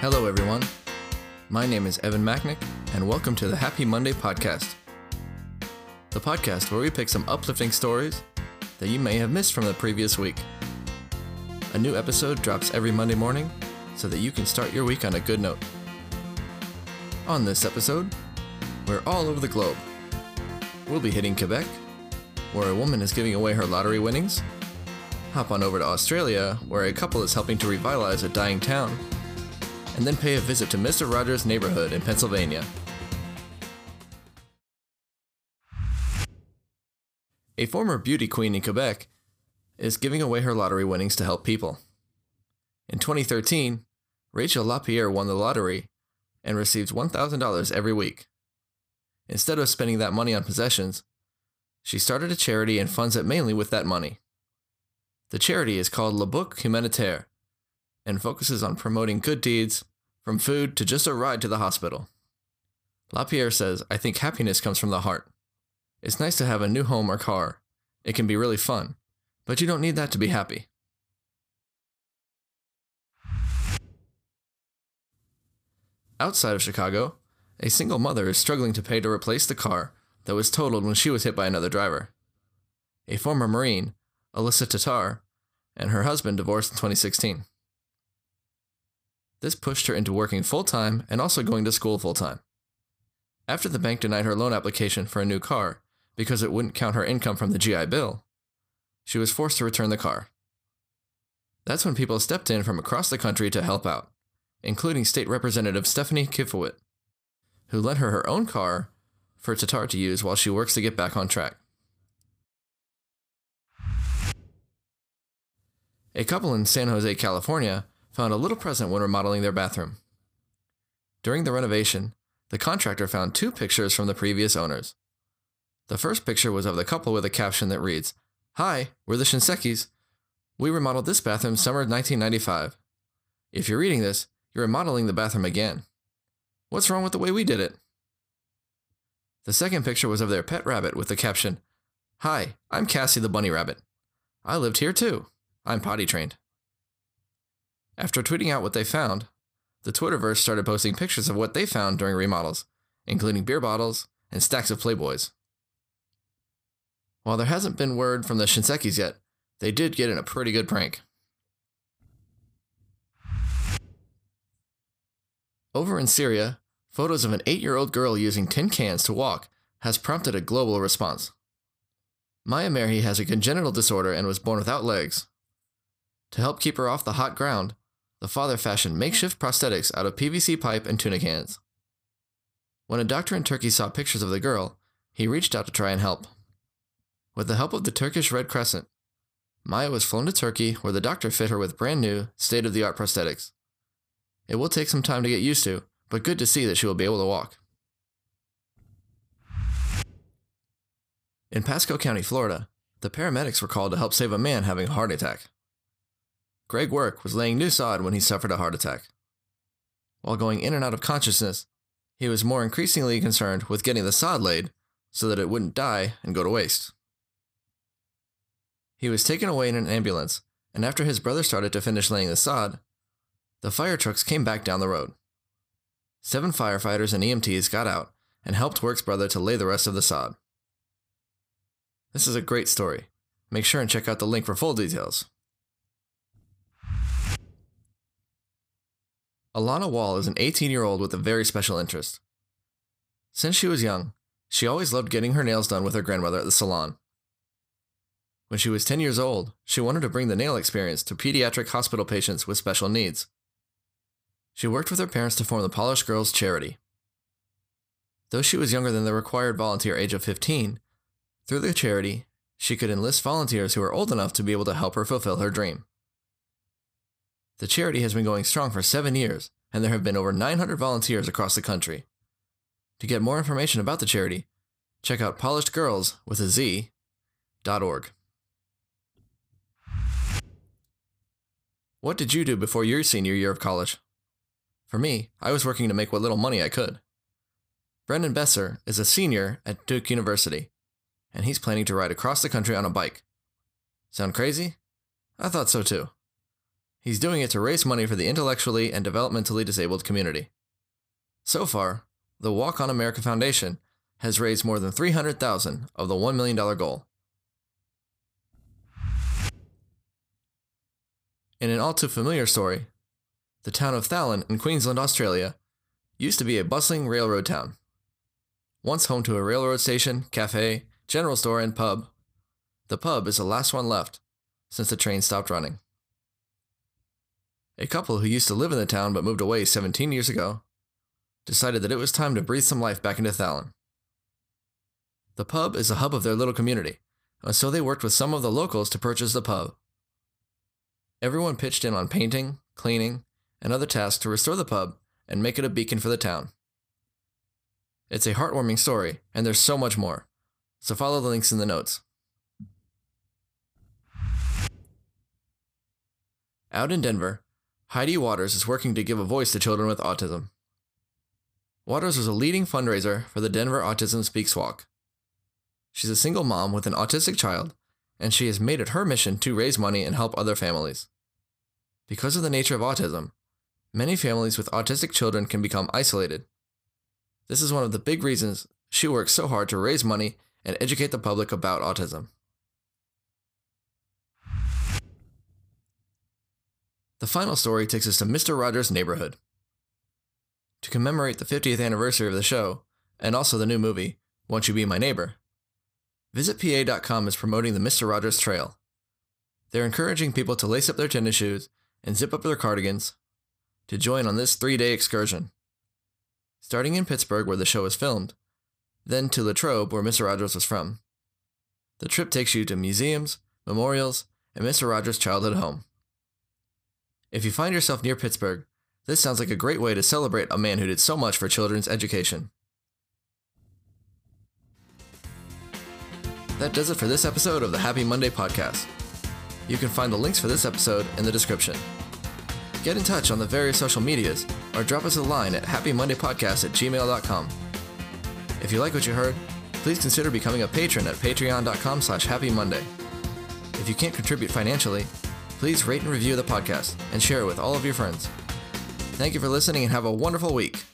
Hello, everyone. My name is Evan Macknick, and welcome to the Happy Monday podcast. The podcast where we pick some uplifting stories that you may have missed from the previous week. A new episode drops every Monday morning so that you can start your week on a good note. On this episode, we're all over the globe. We'll be hitting Quebec, where a woman is giving away her lottery winnings. Hop on over to Australia, where a couple is helping to revitalize a dying town. And then pay a visit to Mr. Rogers' neighborhood in Pennsylvania. A former beauty queen in Quebec is giving away her lottery winnings to help people. In 2013, Rachel Lapierre won the lottery and received $1,000 every week. Instead of spending that money on possessions, she started a charity and funds it mainly with that money. The charity is called Le Book Humanitaire and focuses on promoting good deeds, from food to just a ride to the hospital. Lapierre says, I think happiness comes from the heart. It's nice to have a new home or car. It can be really fun, but you don't need that to be happy. Outside of Chicago, a single mother is struggling to pay to replace the car that was totaled when she was hit by another driver. A former Marine, Alyssa Tatar, and her husband divorced in 2016. This pushed her into working full time and also going to school full time. After the bank denied her loan application for a new car because it wouldn't count her income from the GI Bill, she was forced to return the car. That's when people stepped in from across the country to help out, including State Representative Stephanie Kifowit, who lent her her own car for Tatar to use while she works to get back on track. A couple in San Jose, California found a little present when remodeling their bathroom. During the renovation, the contractor found two pictures from the previous owners. The first picture was of the couple with a caption that reads, Hi, we're the Shinsekis. We remodeled this bathroom summer 1995. If you're reading this, you're remodeling the bathroom again. What's wrong with the way we did it? The second picture was of their pet rabbit with the caption, Hi, I'm Cassie the bunny rabbit. I lived here too. I'm potty trained. After tweeting out what they found, the Twitterverse started posting pictures of what they found during remodels, including beer bottles and stacks of Playboys. While there hasn't been word from the Shinsekis yet, they did get in a pretty good prank. Over in Syria, photos of an 8 year old girl using tin cans to walk has prompted a global response. Maya Merhi has a congenital disorder and was born without legs. To help keep her off the hot ground, the father fashioned makeshift prosthetics out of PVC pipe and tuna cans. When a doctor in Turkey saw pictures of the girl, he reached out to try and help. With the help of the Turkish Red Crescent, Maya was flown to Turkey where the doctor fit her with brand new, state of the art prosthetics. It will take some time to get used to, but good to see that she will be able to walk. In Pasco County, Florida, the paramedics were called to help save a man having a heart attack. Greg Work was laying new sod when he suffered a heart attack. While going in and out of consciousness, he was more increasingly concerned with getting the sod laid so that it wouldn't die and go to waste. He was taken away in an ambulance, and after his brother started to finish laying the sod, the fire trucks came back down the road. Seven firefighters and EMTs got out and helped Work's brother to lay the rest of the sod. This is a great story. Make sure and check out the link for full details. Alana Wall is an 18 year old with a very special interest. Since she was young, she always loved getting her nails done with her grandmother at the salon. When she was 10 years old, she wanted to bring the nail experience to pediatric hospital patients with special needs. She worked with her parents to form the Polished Girls Charity. Though she was younger than the required volunteer age of 15, through the charity, she could enlist volunteers who were old enough to be able to help her fulfill her dream. The charity has been going strong for seven years, and there have been over 900 volunteers across the country. To get more information about the charity, check out polishedgirls with a Z dot org. What did you do before your senior year of college? For me, I was working to make what little money I could. Brendan Besser is a senior at Duke University, and he's planning to ride across the country on a bike. Sound crazy? I thought so too. He's doing it to raise money for the intellectually and developmentally disabled community. So far, the Walk on America Foundation has raised more than 300,000 of the $1 million goal. In an all too familiar story, the town of Thallon in Queensland, Australia, used to be a bustling railroad town. Once home to a railroad station, cafe, general store, and pub, the pub is the last one left since the train stopped running. A couple who used to live in the town but moved away 17 years ago decided that it was time to breathe some life back into Thallon. The pub is the hub of their little community, and so they worked with some of the locals to purchase the pub. Everyone pitched in on painting, cleaning, and other tasks to restore the pub and make it a beacon for the town. It's a heartwarming story, and there's so much more, so follow the links in the notes. Out in Denver, Heidi Waters is working to give a voice to children with autism. Waters was a leading fundraiser for the Denver Autism Speaks Walk. She's a single mom with an autistic child, and she has made it her mission to raise money and help other families. Because of the nature of autism, many families with autistic children can become isolated. This is one of the big reasons she works so hard to raise money and educate the public about autism. The final story takes us to Mr. Rogers' neighborhood. To commemorate the 50th anniversary of the show, and also the new movie, Won't You Be My Neighbor, VisitPA.com is promoting the Mr. Rogers Trail. They're encouraging people to lace up their tennis shoes and zip up their cardigans to join on this three day excursion. Starting in Pittsburgh, where the show is filmed, then to Latrobe, where Mr. Rogers was from. The trip takes you to museums, memorials, and Mr. Rogers' childhood home. If you find yourself near Pittsburgh, this sounds like a great way to celebrate a man who did so much for children's education. That does it for this episode of the Happy Monday podcast. You can find the links for this episode in the description. Get in touch on the various social medias or drop us a line at happymondaypodcast at gmail.com. If you like what you heard, please consider becoming a patron at patreon.com slash happymonday. If you can't contribute financially, please rate and review the podcast and share it with all of your friends. Thank you for listening and have a wonderful week.